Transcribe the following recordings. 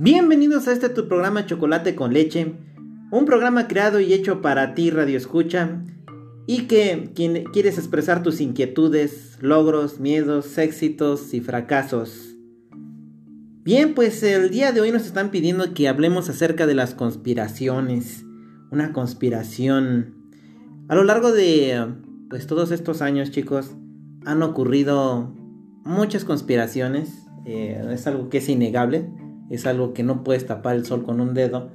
Bienvenidos a este tu programa Chocolate con leche, un programa creado y hecho para ti Radio Escucha y que quien quieres expresar tus inquietudes, logros, miedos, éxitos y fracasos. Bien, pues el día de hoy nos están pidiendo que hablemos acerca de las conspiraciones, una conspiración. A lo largo de pues todos estos años, chicos, han ocurrido muchas conspiraciones, eh, es algo que es innegable es algo que no puedes tapar el sol con un dedo.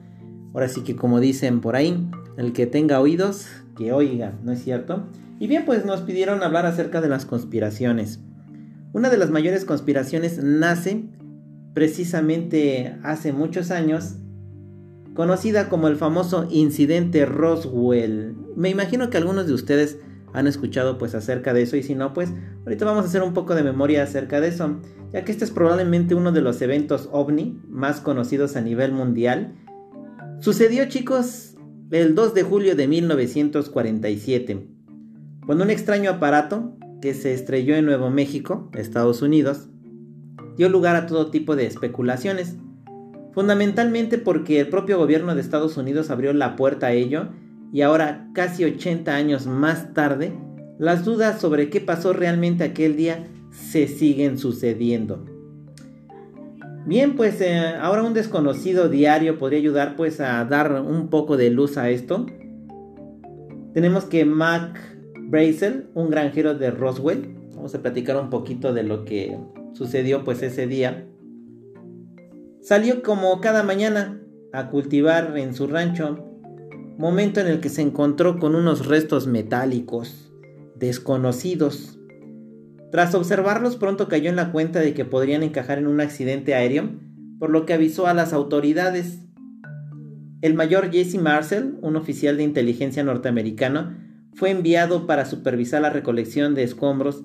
Ahora sí que como dicen por ahí, el que tenga oídos, que oiga, ¿no es cierto? Y bien, pues nos pidieron hablar acerca de las conspiraciones. Una de las mayores conspiraciones nace precisamente hace muchos años, conocida como el famoso incidente Roswell. Me imagino que algunos de ustedes han escuchado pues acerca de eso y si no pues ahorita vamos a hacer un poco de memoria acerca de eso, ya que este es probablemente uno de los eventos ovni más conocidos a nivel mundial. Sucedió chicos el 2 de julio de 1947, cuando un extraño aparato que se estrelló en Nuevo México, Estados Unidos, dio lugar a todo tipo de especulaciones, fundamentalmente porque el propio gobierno de Estados Unidos abrió la puerta a ello y ahora, casi 80 años más tarde, las dudas sobre qué pasó realmente aquel día se siguen sucediendo. Bien, pues eh, ahora un desconocido diario podría ayudar pues a dar un poco de luz a esto. Tenemos que Mac Brazel, un granjero de Roswell, vamos a platicar un poquito de lo que sucedió pues ese día. Salió como cada mañana a cultivar en su rancho momento en el que se encontró con unos restos metálicos desconocidos. Tras observarlos pronto cayó en la cuenta de que podrían encajar en un accidente aéreo, por lo que avisó a las autoridades. El mayor Jesse Marcel, un oficial de inteligencia norteamericano, fue enviado para supervisar la recolección de escombros,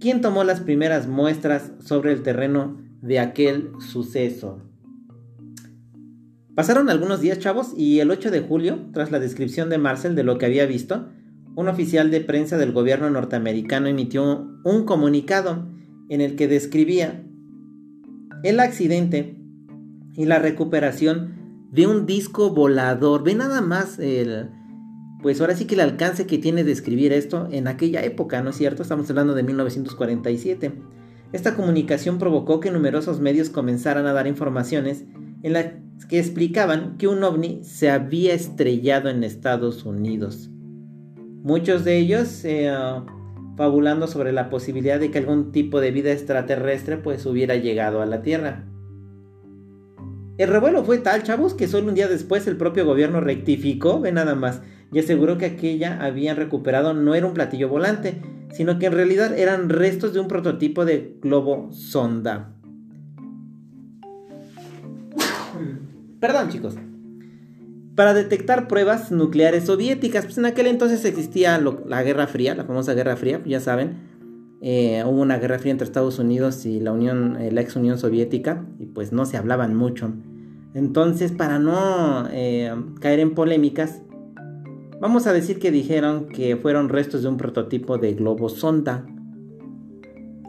quien tomó las primeras muestras sobre el terreno de aquel suceso. Pasaron algunos días, chavos, y el 8 de julio, tras la descripción de Marcel de lo que había visto, un oficial de prensa del gobierno norteamericano emitió un comunicado en el que describía el accidente y la recuperación de un disco volador. Ve nada más el, pues ahora sí que el alcance que tiene de escribir esto en aquella época, ¿no es cierto? Estamos hablando de 1947. Esta comunicación provocó que numerosos medios comenzaran a dar informaciones en las que explicaban que un ovni se había estrellado en Estados Unidos. Muchos de ellos eh, fabulando sobre la posibilidad de que algún tipo de vida extraterrestre pues hubiera llegado a la Tierra. El revuelo fue tal, chavos, que solo un día después el propio gobierno rectificó, ve nada más, y aseguró que aquella habían recuperado no era un platillo volante, sino que en realidad eran restos de un prototipo de globo sonda. Perdón, chicos. Para detectar pruebas nucleares soviéticas, pues en aquel entonces existía la Guerra Fría, la famosa Guerra Fría, ya saben. Eh, hubo una guerra fría entre Estados Unidos y la Unión, eh, ex Unión Soviética, y pues no se hablaban mucho. Entonces, para no eh, caer en polémicas, vamos a decir que dijeron que fueron restos de un prototipo de globo sonda.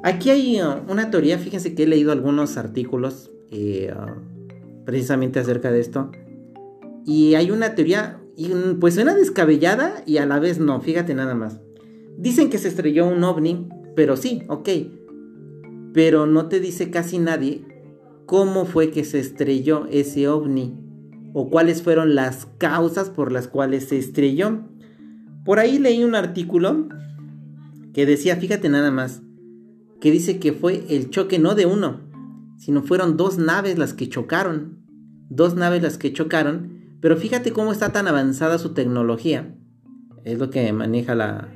Aquí hay una teoría, fíjense que he leído algunos artículos precisamente acerca de esto. Y hay una teoría, pues suena descabellada y a la vez no, fíjate nada más. Dicen que se estrelló un ovni, pero sí, ok. Pero no te dice casi nadie cómo fue que se estrelló ese ovni o cuáles fueron las causas por las cuales se estrelló. Por ahí leí un artículo que decía, fíjate nada más, que dice que fue el choque no de uno, sino fueron dos naves las que chocaron dos naves las que chocaron, pero fíjate cómo está tan avanzada su tecnología. Es lo que maneja la,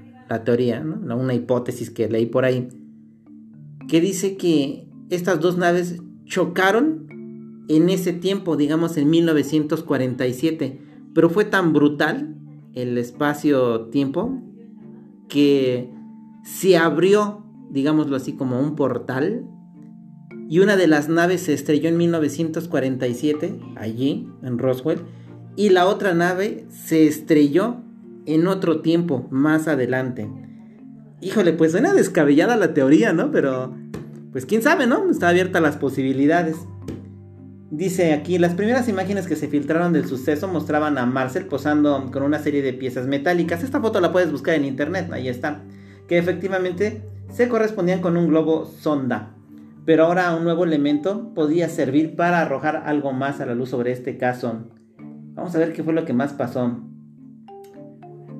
teoría, ¿no? una hipótesis que leí por ahí, que dice que estas dos naves chocaron en ese tiempo, digamos en 1947, pero fue tan brutal el espacio-tiempo que se abrió, digámoslo así, como un portal y una de las naves se estrelló en 1947, allí, en Roswell, y la otra nave se estrelló en otro tiempo, más adelante. Híjole, pues suena descabellada la teoría, ¿no? Pero, pues quién sabe, ¿no? Está abierta las posibilidades. Dice aquí, las primeras imágenes que se filtraron del suceso mostraban a Marcel posando con una serie de piezas metálicas. Esta foto la puedes buscar en internet, ahí está. Que efectivamente se correspondían con un globo sonda. Pero ahora un nuevo elemento podía servir para arrojar algo más a la luz sobre este caso. Vamos a ver qué fue lo que más pasó.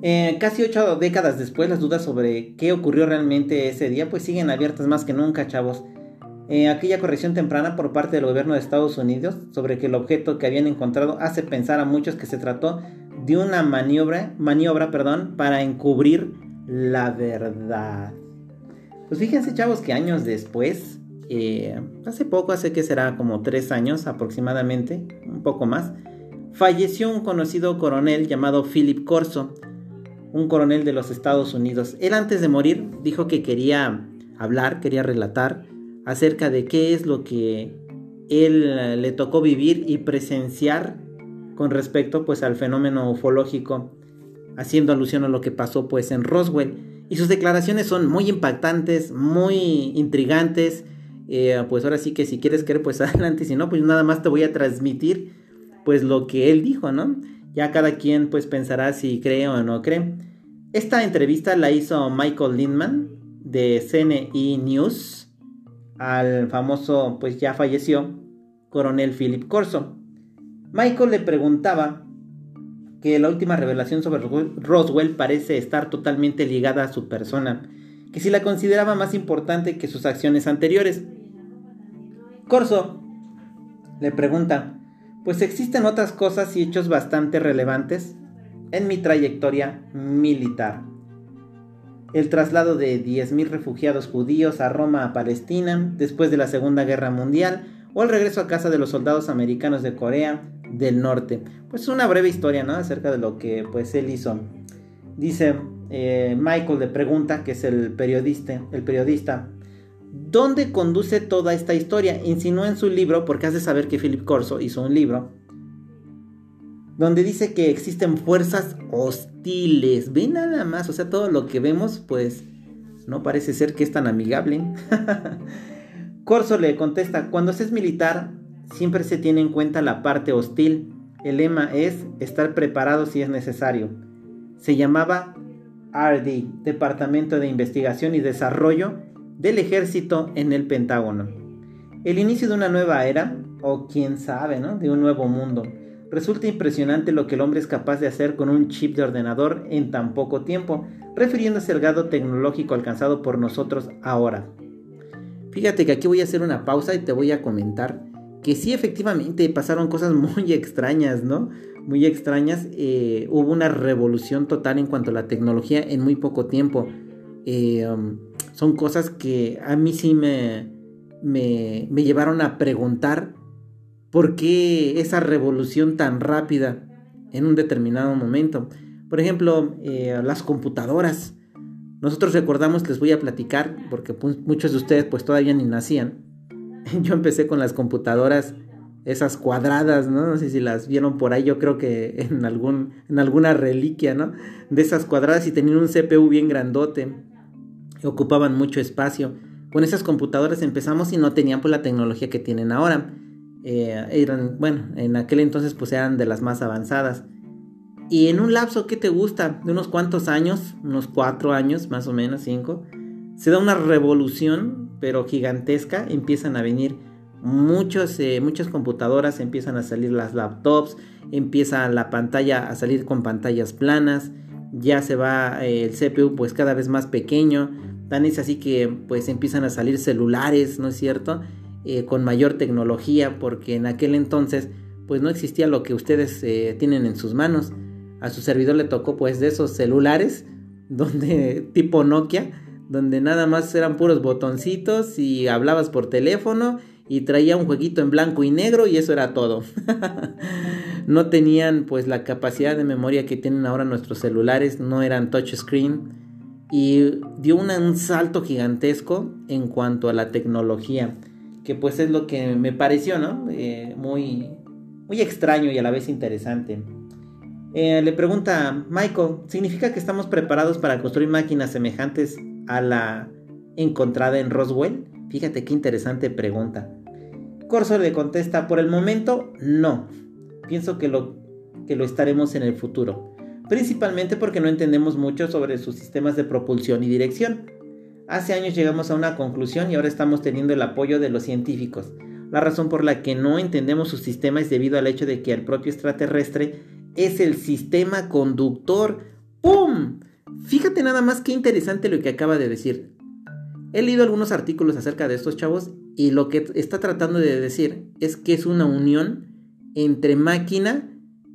Eh, casi ocho décadas después, las dudas sobre qué ocurrió realmente ese día, pues siguen abiertas más que nunca, chavos. Eh, aquella corrección temprana por parte del gobierno de Estados Unidos sobre que el objeto que habían encontrado hace pensar a muchos que se trató de una maniobra, maniobra perdón, para encubrir la verdad. Pues fíjense chavos que años después, eh, hace poco, hace que será como tres años aproximadamente, un poco más, falleció un conocido coronel llamado Philip Corso, un coronel de los Estados Unidos. Él antes de morir dijo que quería hablar, quería relatar acerca de qué es lo que él eh, le tocó vivir y presenciar con respecto pues al fenómeno ufológico, haciendo alusión a lo que pasó pues en Roswell. Y sus declaraciones son muy impactantes, muy intrigantes. Eh, pues ahora sí que si quieres creer pues adelante, si no pues nada más te voy a transmitir pues lo que él dijo, ¿no? Ya cada quien pues pensará si cree o no cree. Esta entrevista la hizo Michael Lindman de CNE News al famoso, pues ya falleció, coronel Philip Corso. Michael le preguntaba que la última revelación sobre Roswell parece estar totalmente ligada a su persona, que si la consideraba más importante que sus acciones anteriores. Corso le pregunta, pues existen otras cosas y hechos bastante relevantes en mi trayectoria militar el traslado de 10.000 refugiados judíos a Roma a Palestina después de la Segunda Guerra Mundial o el regreso a casa de los soldados americanos de Corea del Norte. Pues una breve historia, ¿no? Acerca de lo que pues él hizo. Dice eh, Michael le pregunta, que es el periodista, el periodista, ¿dónde conduce toda esta historia? Insinuó en su libro, porque has de saber que Philip Corso hizo un libro, donde dice que existen fuerzas hostiles. Ve nada más, o sea, todo lo que vemos, pues no parece ser que es tan amigable. Corso le contesta, cuando se es militar, siempre se tiene en cuenta la parte hostil. El lema es estar preparado si es necesario. Se llamaba RD, Departamento de Investigación y Desarrollo del Ejército en el Pentágono. El inicio de una nueva era, o quién sabe, ¿no? De un nuevo mundo Resulta impresionante lo que el hombre es capaz de hacer con un chip de ordenador en tan poco tiempo, refiriéndose al grado tecnológico alcanzado por nosotros ahora. Fíjate que aquí voy a hacer una pausa y te voy a comentar que sí efectivamente pasaron cosas muy extrañas, ¿no? Muy extrañas. Eh, hubo una revolución total en cuanto a la tecnología en muy poco tiempo. Eh, um, son cosas que a mí sí me, me, llevaron a preguntar ¿Por qué esa revolución tan rápida en un determinado momento? Por ejemplo, eh, las computadoras. Nosotros recordamos, les voy a platicar, porque pues, muchos de ustedes pues todavía ni nacían. Yo empecé con las computadoras, esas cuadradas, ¿no? No sé si las vieron por ahí, yo creo que en, algún, en alguna reliquia, ¿no? De esas cuadradas y tenían un CPU bien grandote, ocupaban mucho espacio. Con esas computadoras empezamos y no tenían pues la tecnología que tienen ahora. Eh, eran, bueno, en aquel entonces pues eran de las más avanzadas. Y en un lapso, ¿qué te gusta? De unos cuantos años, unos cuatro años, más o menos, cinco, se da una revolución, pero gigantesca. Empiezan a venir muchos, eh, muchas computadoras, empiezan a salir las laptops, empieza la pantalla a salir con pantallas planas, ya se va eh, el CPU pues cada vez más pequeño. Tan es así que pues empiezan a salir celulares, ¿no es cierto? Eh, con mayor tecnología, porque en aquel entonces pues no existía lo que ustedes tienen en sus manos. A su servidor le tocó pues de esos celulares, donde tipo Nokia, donde nada más eran puros botoncitos y hablabas por teléfono y traía un jueguito en blanco y negro y eso era todo. no tenían pues la capacidad de memoria que tienen ahora nuestros celulares, no eran touchscreen y dio un salto gigantesco en cuanto a la tecnología que pues es lo que me pareció, ¿no? Eh, muy, muy extraño y a la vez interesante. Eh, le pregunta Michael, ¿significa que estamos preparados para construir máquinas semejantes a la encontrada en Roswell? Fíjate qué interesante pregunta. Corso le contesta, por el momento no. Pienso que lo, que lo estaremos en el futuro. Principalmente porque no entendemos mucho sobre sus sistemas de propulsión y dirección. Hace años llegamos a una conclusión y ahora estamos teniendo el apoyo de los científicos. La razón por la que no entendemos su sistema es debido al hecho de que el propio extraterrestre es el sistema conductor. ¡Pum! Fíjate nada más qué interesante lo que acaba de decir. He leído algunos artículos acerca de estos chavos y lo que está tratando de decir es que es una unión entre máquina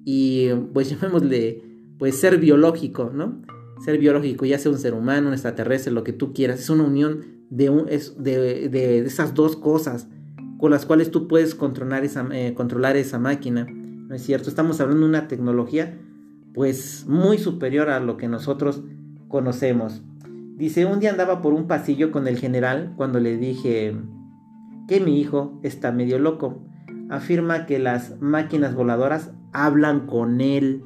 y pues llamémosle pues ser biológico, ¿no? Ser biológico, ya sea un ser humano, un extraterrestre, lo que tú quieras, es una unión de, un, de, de, esas dos cosas con las cuales tú puedes controlar esa, eh, controlar esa máquina, ¿no es cierto? Estamos hablando de una tecnología pues muy superior a lo que nosotros conocemos. Dice, un día andaba por un pasillo con el general cuando le dije que mi hijo está medio loco. Afirma que las máquinas voladoras hablan con él.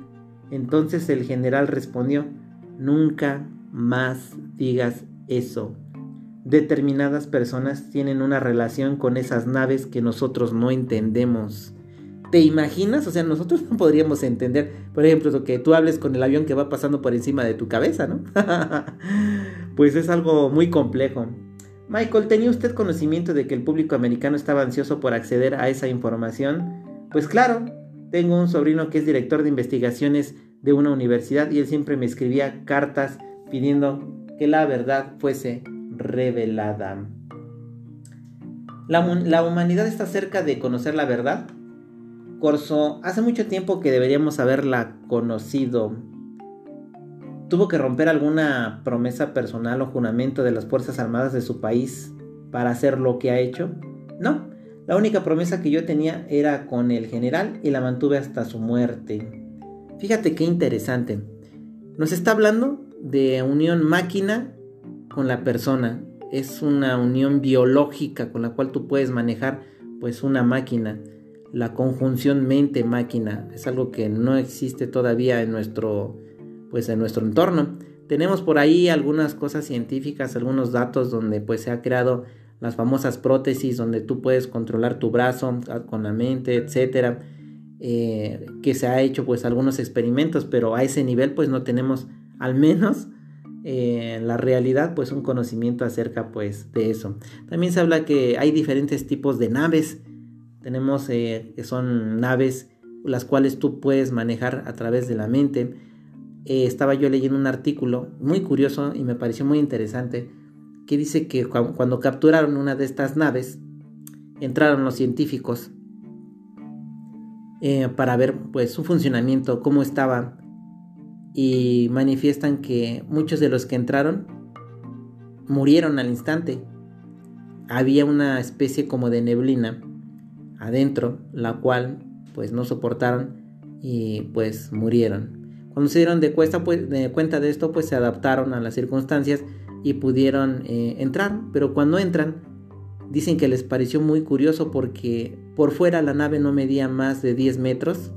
Entonces el general respondió, nunca más digas eso. Determinadas personas tienen una relación con esas naves que nosotros no entendemos. ¿Te imaginas? O sea, nosotros no podríamos entender, por ejemplo, que tú hables con el avión que va pasando por encima de tu cabeza, ¿no? pues es algo muy complejo. Michael, ¿tenía usted conocimiento de que el público americano estaba ansioso por acceder a esa información? Pues claro, tengo un sobrino que es director de investigaciones de una universidad y él siempre me escribía cartas pidiendo que la verdad fuese revelada. ¿La, la humanidad está cerca de conocer la verdad? Hace mucho tiempo que deberíamos haberla conocido. ¿Tuvo que romper alguna promesa personal o juramento de las Fuerzas Armadas de su país para hacer lo que ha hecho? No, la única promesa que yo tenía era con el general y la mantuve hasta su muerte. Fíjate qué interesante. Nos está hablando de unión máquina con la persona. Es una unión biológica con la cual tú puedes manejar pues una máquina la conjunción mente-máquina. Es algo que no existe todavía en nuestro, pues en nuestro entorno. Tenemos por ahí algunas cosas científicas, algunos datos donde pues se ha creado las famosas prótesis donde tú puedes controlar tu brazo con la mente, etcétera. Eh, que se ha hecho pues algunos experimentos, pero a ese nivel pues no tenemos al menos eh, en la realidad pues un conocimiento acerca pues de eso. También se habla que hay diferentes tipos de naves tenemos eh, que son naves las cuales tú puedes manejar a través de la mente. Eh, estaba yo leyendo un artículo muy curioso y me pareció muy interesante que dice que cuando capturaron una de estas naves entraron los científicos eh, para ver pues su funcionamiento, cómo estaba y manifiestan que muchos de los que entraron murieron al instante. Había una especie como de neblina adentro, la cual pues no soportaron y pues murieron. Cuando se dieron de, pues, cuenta de esto, pues se adaptaron a las circunstancias y pudieron eh, entrar. Pero cuando entran, dicen que les pareció muy curioso porque por fuera la nave no medía más de 10 metros,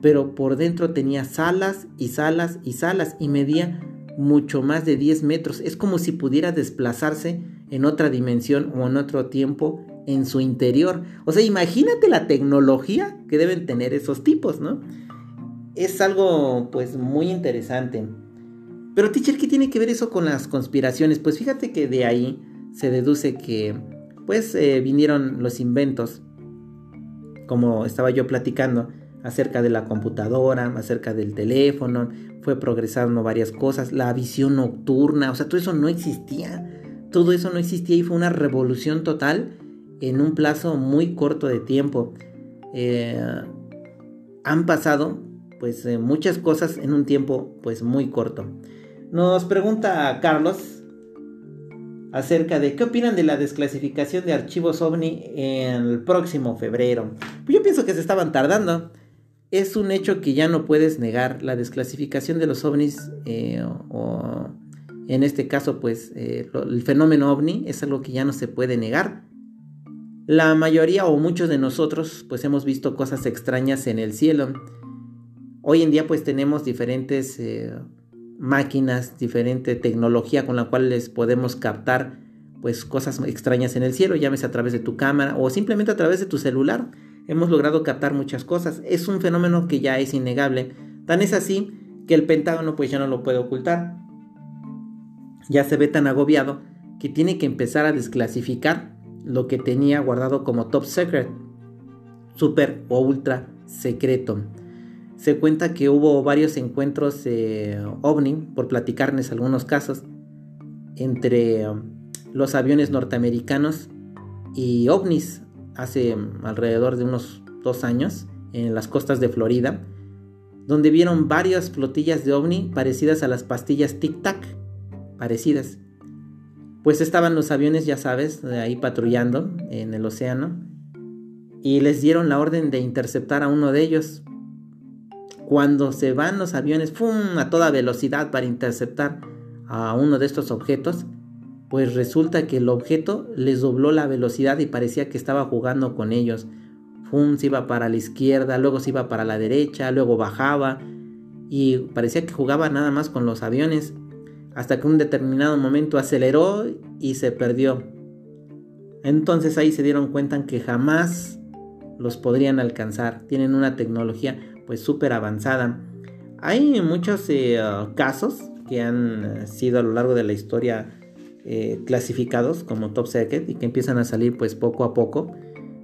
pero por dentro tenía salas y salas y salas y medía mucho más de 10 metros. Es como si pudiera desplazarse en otra dimensión o en otro tiempo en su interior. O sea, imagínate la tecnología que deben tener esos tipos, ¿no? Es algo pues muy interesante. Pero teacher, ¿qué tiene que ver eso con las conspiraciones? Pues fíjate que de ahí se deduce que pues eh, vinieron los inventos, como estaba yo platicando, acerca de la computadora, acerca del teléfono, fue progresando varias cosas, la visión nocturna, o sea, todo eso no existía, todo eso no existía y fue una revolución total en un plazo muy corto de tiempo. Eh, han pasado pues eh, muchas cosas en un tiempo pues muy corto. Nos pregunta Carlos acerca de qué opinan de la desclasificación de archivos OVNI en el próximo febrero. Pues yo pienso que se estaban tardando. Es un hecho que ya no puedes negar. La desclasificación de los ovnis eh, o en este caso pues el fenómeno ovni es algo que ya no se puede negar. La mayoría o muchos de nosotros pues hemos visto cosas extrañas en el cielo. Hoy en día pues tenemos diferentes eh, máquinas, diferente tecnología con la cual les podemos captar pues cosas extrañas en el cielo, llámese a través de tu cámara o simplemente a través de tu celular. Hemos logrado captar muchas cosas. Es un fenómeno que ya es innegable. Tan es así que el Pentágono pues ya no lo puede ocultar. Ya se ve tan agobiado que tiene que empezar a desclasificar lo que tenía guardado como top secret, super o ultra secreto. Se cuenta que hubo varios encuentros eh, ovni, por platicarles algunos casos, entre um, los aviones norteamericanos y ovnis hace um, alrededor de unos dos años en las costas de Florida, donde vieron varias flotillas de ovni parecidas a las pastillas Tic Tac, parecidas. Pues estaban los aviones, ya sabes, ahí patrullando en el océano, y les dieron la orden de interceptar a uno de ellos. Cuando se van los aviones ¡fum! a toda velocidad para interceptar a uno de estos objetos, pues resulta que el objeto les dobló la velocidad y parecía que estaba jugando con ellos. ¡Fum! se iba para la izquierda, luego se iba para la derecha, luego bajaba y parecía que jugaba nada más con los aviones hasta que un determinado momento aceleró y se perdió. Entonces ahí se dieron cuenta que jamás los podrían alcanzar. Tienen una tecnología pues súper avanzada. Hay muchos eh, casos que han eh, sido a lo largo de la historia eh, clasificados como top secret y que empiezan a salir pues poco a poco.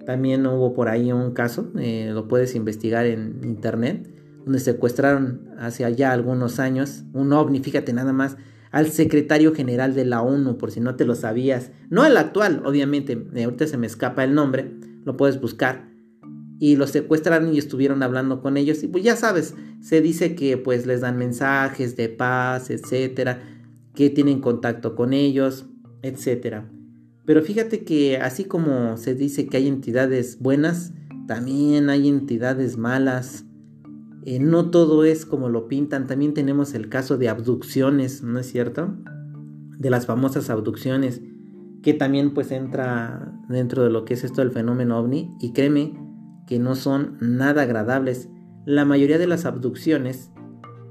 También hubo por ahí un caso, lo puedes investigar en internet, donde secuestraron hace ya algunos años un ovni, fíjate nada más, al secretario general de la ONU, por si no te lo sabías. No el actual, obviamente, ahorita se me escapa el nombre, lo puedes buscar y los secuestraron y estuvieron hablando con ellos y pues ya sabes, se dice que pues les dan mensajes de paz, etcétera, que tienen contacto con ellos, etcétera. Pero fíjate que así como se dice que hay entidades buenas, también hay entidades malas. Eh, no todo es como lo pintan, también tenemos el caso de abducciones, ¿no es cierto? De las famosas abducciones, que también pues entra dentro de lo que es esto del fenómeno ovni y créeme, que no son nada agradables. La mayoría de las abducciones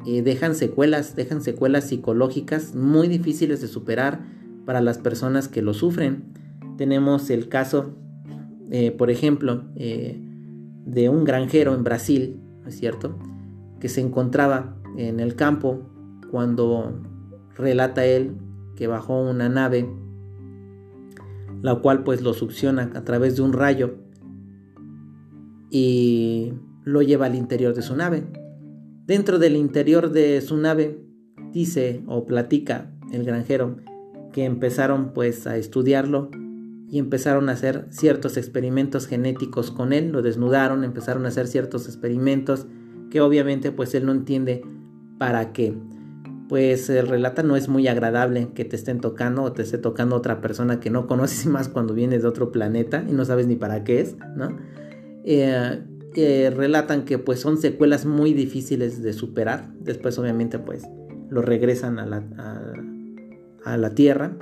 eh, dejan secuelas, dejan secuelas psicológicas muy difíciles de superar para las personas que lo sufren. Tenemos el caso, eh, por ejemplo, de un granjero en Brasil, ¿no es cierto? Que se encontraba en el campo cuando relata él que bajó una nave, la cual pues lo succiona a través de un rayo y lo lleva al interior de su nave. Dentro del interior de su nave dice o platica el granjero que empezaron pues a estudiarlo y empezaron a hacer ciertos experimentos genéticos con él, lo desnudaron, empezaron a hacer ciertos experimentos que obviamente pues él no entiende para qué. Pues el relata no es muy agradable que te estén tocando o te esté tocando otra persona que no conoces más cuando vienes de otro planeta y no sabes ni para qué es, ¿no? Eh, eh, relatan que pues son secuelas muy difíciles de superar. Después obviamente pues lo regresan a la, a, la tierra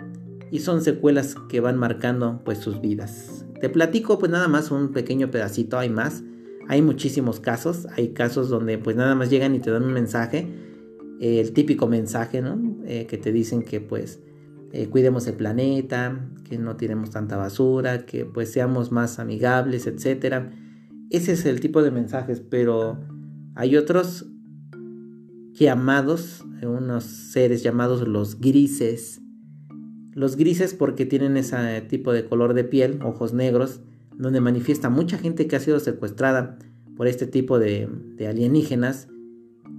y son secuelas que van marcando pues sus vidas. Te platico pues nada más un pequeño pedacito, hay más. Hay muchísimos casos, hay casos donde pues nada más llegan y te dan un mensaje, el típico mensaje, ¿no? Eh, que te dicen que pues cuidemos el planeta, que no tiremos tanta basura, que pues seamos más amigables, etcétera ese es el tipo de mensajes, pero hay otros llamados, unos seres llamados los grises. Los grises porque tienen ese tipo de color de piel, ojos negros, donde manifiesta mucha gente que ha sido secuestrada por este tipo de, alienígenas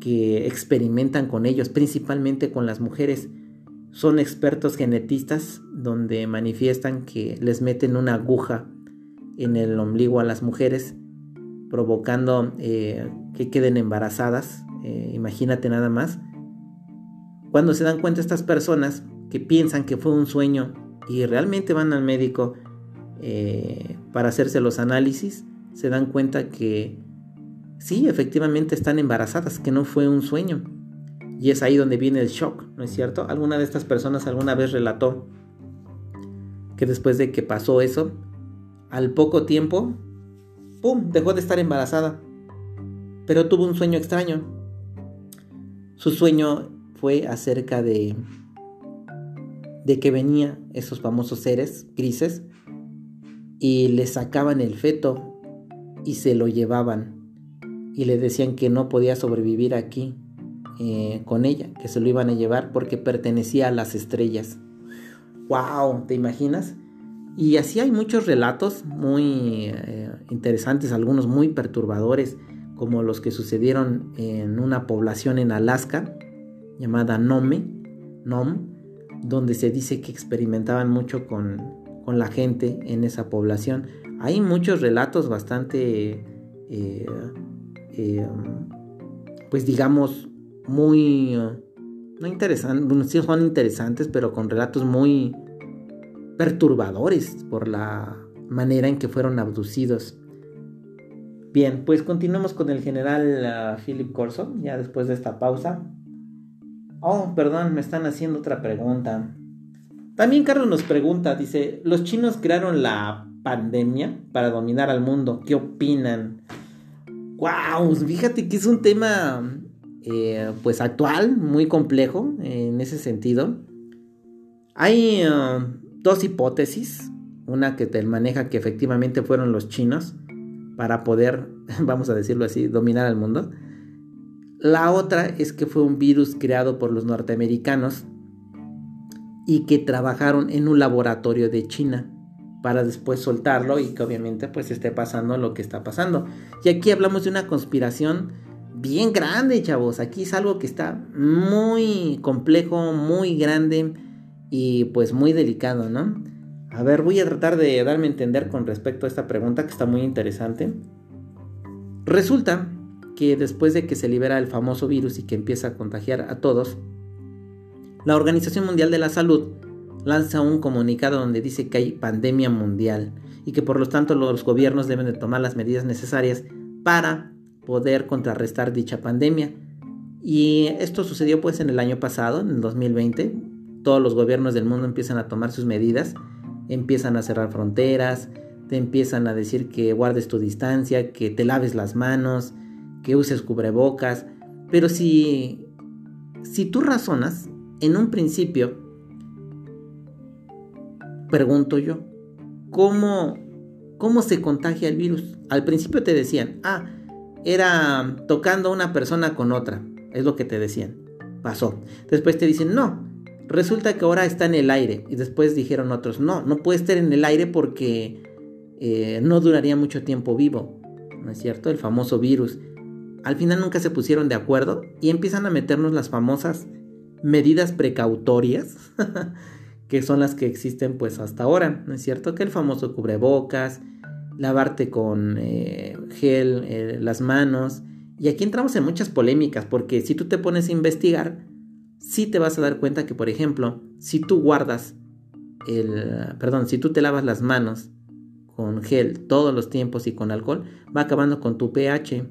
que experimentan con ellos, principalmente con las mujeres. Son expertos genetistas donde manifiestan que les meten una aguja en el ombligo a las mujeres provocando eh, que queden embarazadas. Eh, imagínate nada más. Cuando se dan cuenta estas personas que piensan que fue un sueño y realmente van al médico eh, para hacerse los análisis, se dan cuenta que sí, efectivamente están embarazadas, que no fue un sueño. Y es ahí donde viene el shock, ¿no es cierto? Alguna de estas personas alguna vez relató que después de que pasó eso, al poco tiempo ¡Pum! Dejó de estar embarazada. Pero tuvo un sueño extraño. Su sueño fue acerca de de que venían esos famosos seres grises y le sacaban el feto y se lo llevaban y le decían que no podía sobrevivir aquí eh, con ella, que se lo iban a llevar porque pertenecía a las estrellas. ¡Wow! ¿Te imaginas? Y así hay muchos relatos muy eh, interesantes, algunos muy perturbadores, como los que sucedieron en una población en Alaska llamada Nome, Nom, donde se dice que experimentaban mucho con, la gente en esa población. Hay muchos relatos bastante, eh, eh, pues digamos, muy, no interesantes, sí son interesantes, pero con relatos muy perturbadores por la manera en que fueron abducidos. Bien, pues continuemos con el general ah, Philip Corson, ya después de esta pausa. Oh, perdón, me están haciendo otra pregunta. También Carlos nos pregunta, dice, ¿los chinos crearon la pandemia para dominar al mundo? ¿Qué opinan? Wow, fíjate que es un tema eh, pues actual, muy complejo en ese sentido. Hay ah, dos hipótesis, una que te maneja que efectivamente fueron los chinos para poder, vamos a decirlo así, dominar al mundo. La otra es que fue un virus creado por los norteamericanos y que trabajaron en un laboratorio de China para después soltarlo y que obviamente pues esté pasando lo que está pasando. Y aquí hablamos de una conspiración bien grande, chavos. Aquí es algo que está muy complejo, muy grande y pues muy delicado, ¿no? A ver, voy a tratar de darme a entender con respecto a esta pregunta que está muy interesante. Resulta que después de que se libera el famoso virus y que empieza a contagiar a todos, la Organización Mundial de la Salud lanza un comunicado donde dice que hay pandemia mundial y que por lo tanto los gobiernos deben de tomar las medidas necesarias para poder contrarrestar dicha pandemia. Y esto sucedió pues en el año pasado, en el 2020. Todos los gobiernos del mundo empiezan a tomar sus medidas, empiezan a cerrar fronteras, te empiezan a decir que guardes tu distancia, que te laves las manos, que uses cubrebocas, pero si, si tú razonas, en un principio, pregunto yo, ¿cómo, ¿cómo se contagia el virus? Al principio te decían, ah, era tocando una persona con otra, es lo que te decían, pasó. Después te dicen, no, resulta que ahora está en el aire. Y después dijeron otros, no, no puede estar en el aire porque eh, no duraría mucho tiempo vivo, ¿no es cierto? El famoso virus al final nunca se pusieron de acuerdo y empiezan a meternos las famosas medidas precautorias, que son las que existen pues hasta ahora, ¿no es cierto? Que el famoso cubrebocas, lavarte con eh, gel eh, las manos. Y aquí entramos en muchas polémicas, porque si tú te pones a investigar, sí te vas a dar cuenta que, por ejemplo, si tú guardas el, perdón, si tú te lavas las manos con gel todos los tiempos y con alcohol, va acabando con tu pH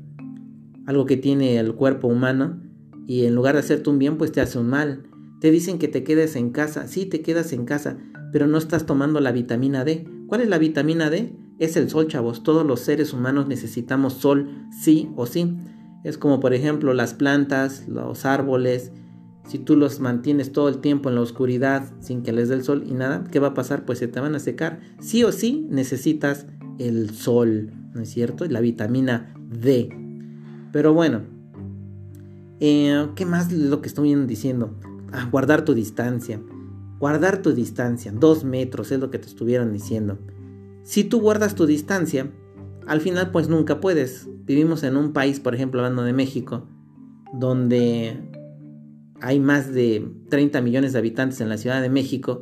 algo que tiene el cuerpo humano, y en lugar de hacerte un bien, pues te hace un mal. Te dicen que te quedes en casa, sí te quedas en casa, pero no estás tomando la vitamina D. ¿Cuál es la vitamina D? Es el sol, chavos. Todos los seres humanos necesitamos sol, sí o sí. Es como por ejemplo las plantas, los árboles. Si tú los mantienes todo el tiempo en la oscuridad sin que les dé el sol y nada, ¿qué va a pasar? Pues se te van a secar. Sí o sí necesitas el sol, ¿no es cierto? La vitamina D. Pero bueno, eh, ¿qué más lo que estoy diciendo? Ah, guardar tu distancia. Guardar tu distancia, dos metros es lo que te estuvieron diciendo. Si tú guardas tu distancia, al final pues nunca puedes. Vivimos en un país, por ejemplo, hablando de México, donde hay más de 30 millones de habitantes en la Ciudad de México.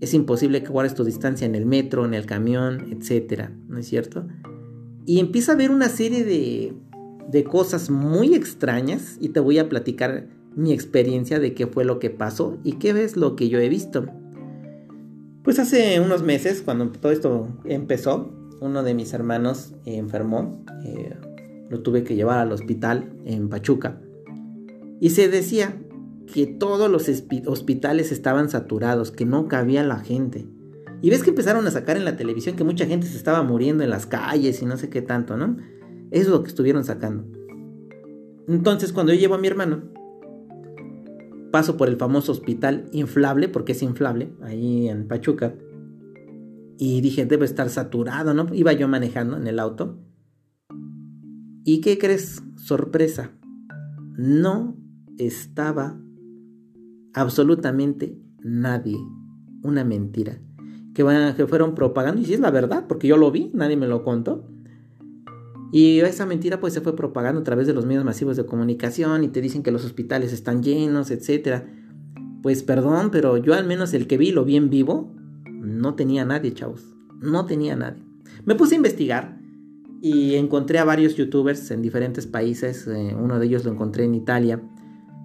Es imposible que guardes tu distancia en el metro, en el camión, etcétera, ¿no es cierto? Y empieza a haber una serie de de cosas muy extrañas y te voy a platicar mi experiencia de qué fue lo que pasó y qué es lo que yo he visto. Pues hace unos meses, cuando todo esto empezó, uno de mis hermanos enfermó, eh, lo tuve que llevar al hospital en Pachuca y se decía que todos los hospitales estaban saturados, que no cabía la gente. Y ves que empezaron a sacar en la televisión que mucha gente se estaba muriendo en las calles y no sé qué tanto, ¿no? Eso es lo que estuvieron sacando. Entonces, cuando yo llevo a mi hermano, paso por el famoso hospital inflable, porque es inflable, ahí en Pachuca. Y dije, debe estar saturado, ¿no? Iba yo manejando en el auto. ¿Y qué crees? Sorpresa. No estaba absolutamente nadie. Una mentira. Que, que fueron propagando. Y si es la verdad, porque yo lo vi, nadie me lo contó. Y esa mentira pues se fue propagando a través de los medios masivos de comunicación y te dicen que los hospitales están llenos, etc. Pues perdón, pero yo al menos el que vi, lo vi en vivo, no tenía nadie, chavos. No tenía nadie. Me puse a investigar y encontré a varios youtubers en diferentes países. Eh, uno de ellos lo encontré en Italia,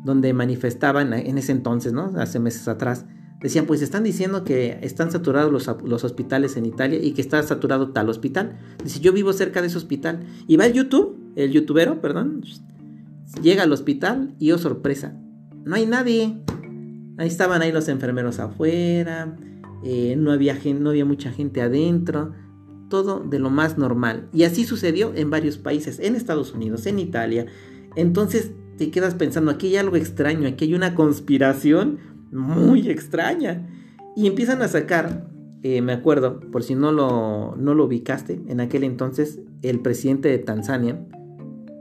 donde manifestaban en ese entonces, ¿no? Hace meses atrás, decían, pues están diciendo que están saturados los, hospitales en Italia y que está saturado tal hospital. Dice, yo vivo cerca de ese hospital. Y va el YouTube, el youtubero, perdón, llega al hospital y oh sorpresa, no hay nadie. Ahí estaban ahí los enfermeros afuera, eh, no, había no había mucha gente adentro, todo de lo más normal. Y así sucedió en varios países, en Estados Unidos, en Italia. Entonces te quedas pensando, aquí hay algo extraño, aquí hay una conspiración muy extraña. Y empiezan a sacar, eh, me acuerdo, por si no lo, no lo ubicaste, en aquel entonces el presidente de Tanzania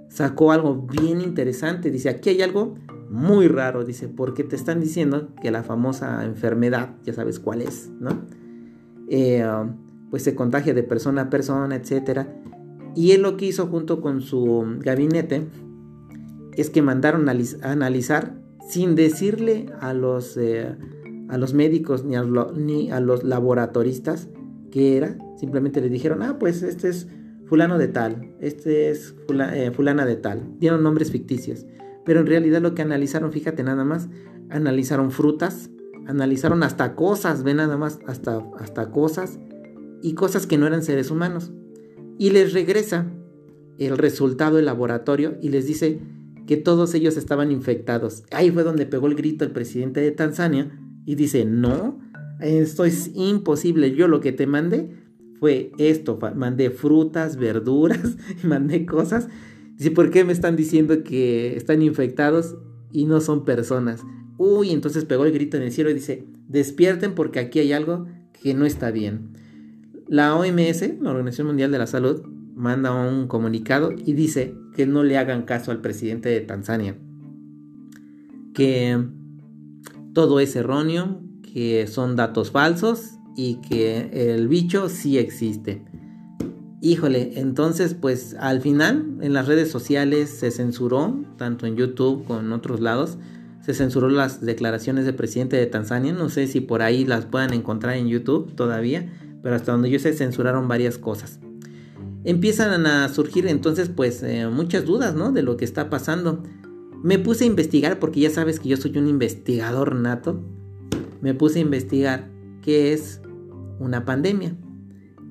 sacó algo bien interesante. Dice, aquí hay algo muy raro, dice, porque te están diciendo que la famosa enfermedad, ya sabes cuál es, ¿no? Eh, pues se contagia de persona a persona, etc. Y él lo que hizo junto con su gabinete es que mandaron a analizar sin decirle a los, eh, a los médicos ni a, los laboratoristas qué era, simplemente le dijeron, ah, pues este es fulano de tal, este es eh, fulana de tal, dieron nombres ficticios, pero en realidad lo que analizaron, fíjate nada más, analizaron frutas, analizaron hasta cosas, ve nada más, hasta, hasta cosas y cosas que no eran seres humanos. Y les regresa el resultado del laboratorio y les dice, que todos ellos estaban infectados. Ahí fue donde pegó el grito el presidente de Tanzania y dice, no, esto es imposible, yo lo que te mandé fue esto, mandé frutas, verduras, mandé cosas. Dice, ¿por qué me están diciendo que están infectados y no son personas? Uy, entonces pegó el grito en el cielo y dice, despierten porque aquí hay algo que no está bien. La OMS, la Organización Mundial de la Salud, manda un comunicado y dice que no le hagan caso al presidente de Tanzania. Que todo es erróneo, que son datos falsos y que el bicho sí existe. Híjole, entonces pues al final en las redes sociales se censuró, tanto en YouTube como en otros lados, se censuró las declaraciones del presidente de Tanzania. No sé si por ahí las puedan encontrar en YouTube todavía, pero hasta donde yo sé censuraron varias cosas empiezan a surgir entonces pues eh, muchas dudas, ¿no? De lo que está pasando. Me puse a investigar porque ya sabes que yo soy un investigador nato. Me puse a investigar qué es una pandemia.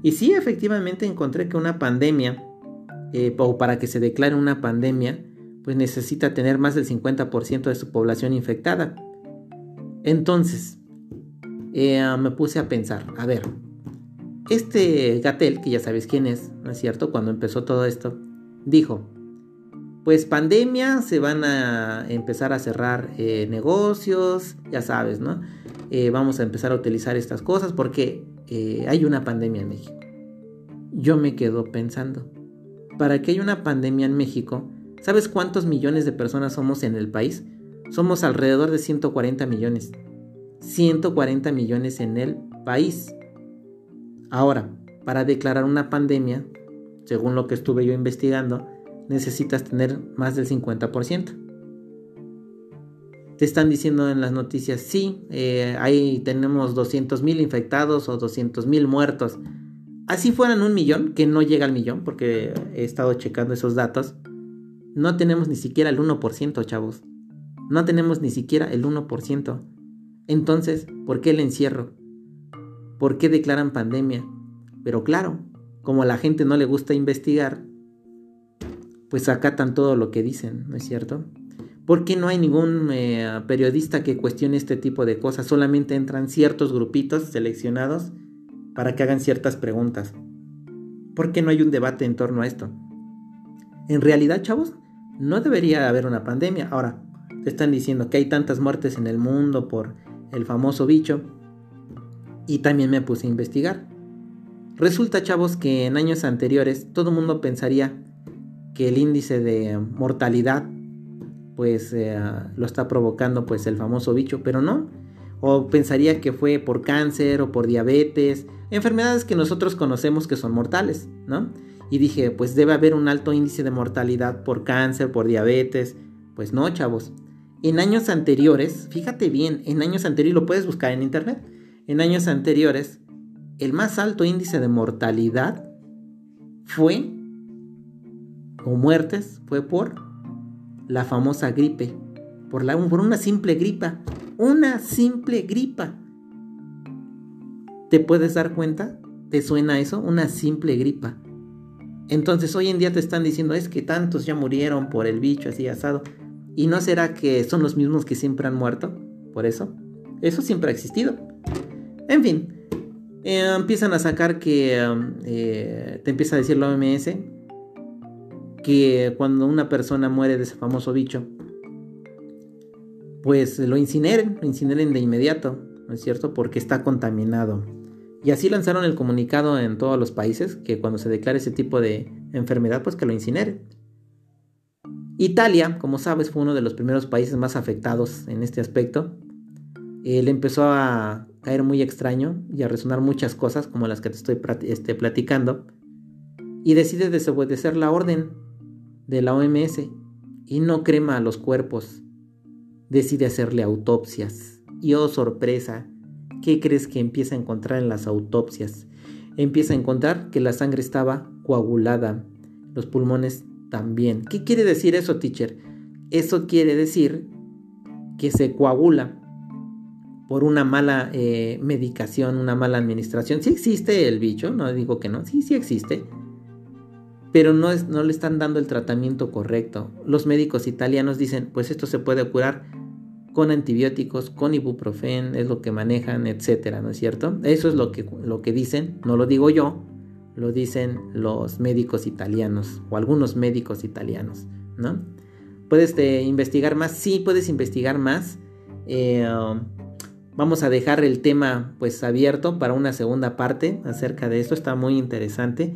Y sí, efectivamente encontré que una pandemia, eh, o para que se declare una pandemia, pues necesita tener más del 50% de su población infectada. Entonces, eh, me puse a pensar, a ver, este Gatel, que ya sabéis quién es, ¿no es cierto? Cuando empezó todo esto, dijo, pues pandemia, se van a empezar a cerrar eh, negocios, ya sabes, ¿no? Eh, vamos a empezar a utilizar estas cosas porque eh, hay una pandemia en México. Yo me quedo pensando, para que haya una pandemia en México, ¿sabes cuántos millones de personas somos en el país? Somos alrededor de 140 millones. 140 millones en el país. Ahora, para declarar una pandemia, según lo que estuve yo investigando, necesitas tener más del 50%. Te están diciendo en las noticias, sí, eh, ahí tenemos 200 mil infectados o 200 mil muertos. Así fueran un millón, que no llega al millón, porque he estado checando esos datos, no tenemos ni siquiera el 1%, chavos. No tenemos ni siquiera el 1%. Entonces, ¿por qué el encierro? ¿Por qué declaran pandemia? Pero claro, como a la gente no le gusta investigar, pues acatan todo lo que dicen, ¿no es cierto? ¿Por qué no hay ningún eh, periodista que cuestione este tipo de cosas? Solamente entran ciertos grupitos seleccionados para que hagan ciertas preguntas. ¿Por qué no hay un debate en torno a esto? En realidad, chavos, no debería haber una pandemia. Ahora, te están diciendo que hay tantas muertes en el mundo por el famoso bicho. Y también me puse a investigar. Resulta, chavos, que en años anteriores todo el mundo pensaría que el índice de mortalidad pues eh, lo está provocando pues el famoso bicho, pero no. O pensaría que fue por cáncer o por diabetes, enfermedades que nosotros conocemos que son mortales, ¿no? Y dije, pues debe haber un alto índice de mortalidad por cáncer, por diabetes. Pues no, chavos. En años anteriores, fíjate bien, en años anteriores, lo puedes buscar en internet, en años anteriores, el más alto índice de mortalidad fue, o muertes, fue por la famosa gripe, por, la, por una simple gripa, una simple gripa. ¿Te puedes dar cuenta? ¿Te suena eso? Una simple gripa. Entonces hoy en día te están diciendo es que tantos ya murieron por el bicho así asado. ¿Y no será que son los mismos que siempre han muerto? Por eso. Eso siempre ha existido. En fin, eh, empiezan a sacar que eh, te empieza a decir la OMS que cuando una persona muere de ese famoso bicho, pues lo incineren, lo incineren de inmediato, ¿no es cierto? Porque está contaminado. Y así lanzaron el comunicado en todos los países que cuando se declare ese tipo de enfermedad, pues que lo incineren. Italia, como sabes, fue uno de los primeros países más afectados en este aspecto. Él empezó a caer muy extraño y a resonar muchas cosas como las que te estoy este, platicando. Y decide desobedecer la orden de la OMS y no crema a los cuerpos. Decide hacerle autopsias. Y oh sorpresa, ¿qué crees que empieza a encontrar en las autopsias? Empieza a encontrar que la sangre estaba coagulada, los pulmones también. ¿Qué quiere decir eso, teacher? Eso quiere decir que se coagula por una mala eh, medicación, una mala administración. Sí existe el bicho, no digo que no, sí, sí existe, pero no, es, no le están dando el tratamiento correcto. Los médicos italianos dicen, pues esto se puede curar con antibióticos, con ibuprofen, es lo que manejan, etcétera, ¿no es cierto? Eso es lo que, lo que dicen, no lo digo yo, lo dicen los médicos italianos o algunos médicos italianos, ¿no? ¿Puedes eh, investigar más? Sí, puedes investigar más. Eh, vamos a dejar el tema pues abierto para una segunda parte acerca de esto, está muy interesante.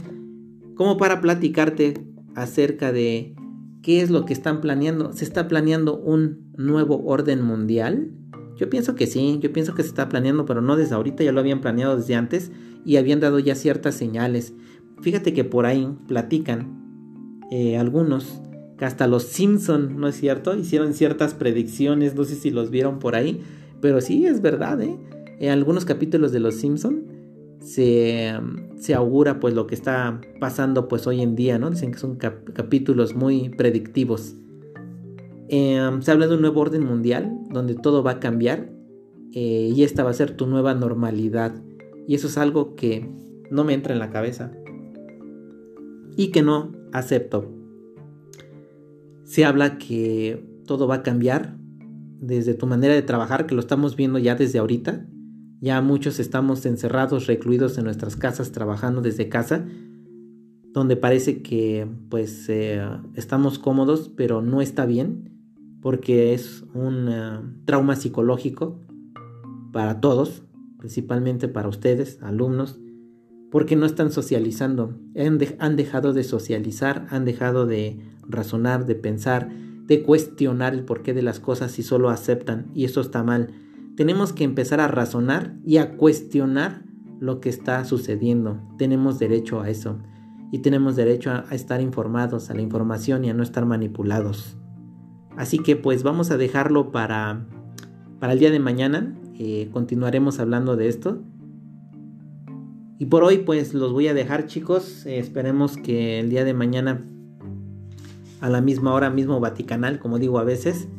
Como para platicarte acerca de ¿Qué es lo que están planeando? ¿Se está planeando un nuevo orden mundial? Yo pienso que sí, yo pienso que se está planeando, pero no desde ahorita, ya lo habían planeado desde antes y habían dado ya ciertas señales. Fíjate que por ahí platican eh, algunos que hasta los Simpson, ¿no es cierto? Hicieron ciertas predicciones, no sé si los vieron por ahí, pero sí es verdad, ¿eh? En algunos capítulos de los Simpson se, se, augura pues lo que está pasando pues hoy en día, ¿no? Dicen que son capítulos muy predictivos. Em, se habla de un nuevo orden mundial donde todo va a cambiar eh, y esta va a ser tu nueva normalidad. Y eso es algo que no me entra en la cabeza y que no acepto. Se habla que todo va a cambiar desde tu manera de trabajar, que lo estamos viendo ya desde ahorita. Ya muchos estamos encerrados, recluidos en nuestras casas, trabajando desde casa, donde parece que pues eh, estamos cómodos, pero no está bien, porque es un eh, trauma psicológico para todos, principalmente para ustedes, alumnos, porque no están socializando, han dejado de socializar, han dejado de razonar, de pensar, de cuestionar el porqué de las cosas y solo aceptan, y eso está mal tenemos que empezar a razonar y a cuestionar lo que está sucediendo. Tenemos derecho a eso. Y tenemos derecho a, estar informados, a la información y a no estar manipulados. Así que pues vamos a dejarlo para, para el día de mañana. Eh, continuaremos hablando de esto. Y por hoy pues los voy a dejar chicos. Eh, esperemos que el día de mañana a la misma hora, mismo Vaticanal, como digo a veces,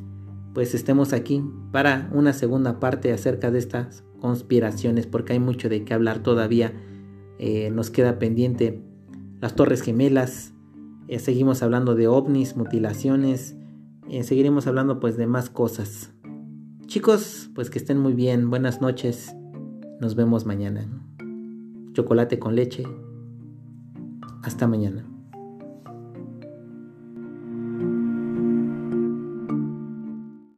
pues estemos aquí para una segunda parte acerca de estas conspiraciones, porque hay mucho de qué hablar todavía. Eh, nos queda pendiente las Torres Gemelas, eh, seguimos hablando de ovnis, mutilaciones, eh, seguiremos hablando pues de más cosas. Chicos, pues que estén muy bien, buenas noches, nos vemos mañana. Chocolate con leche. Hasta mañana.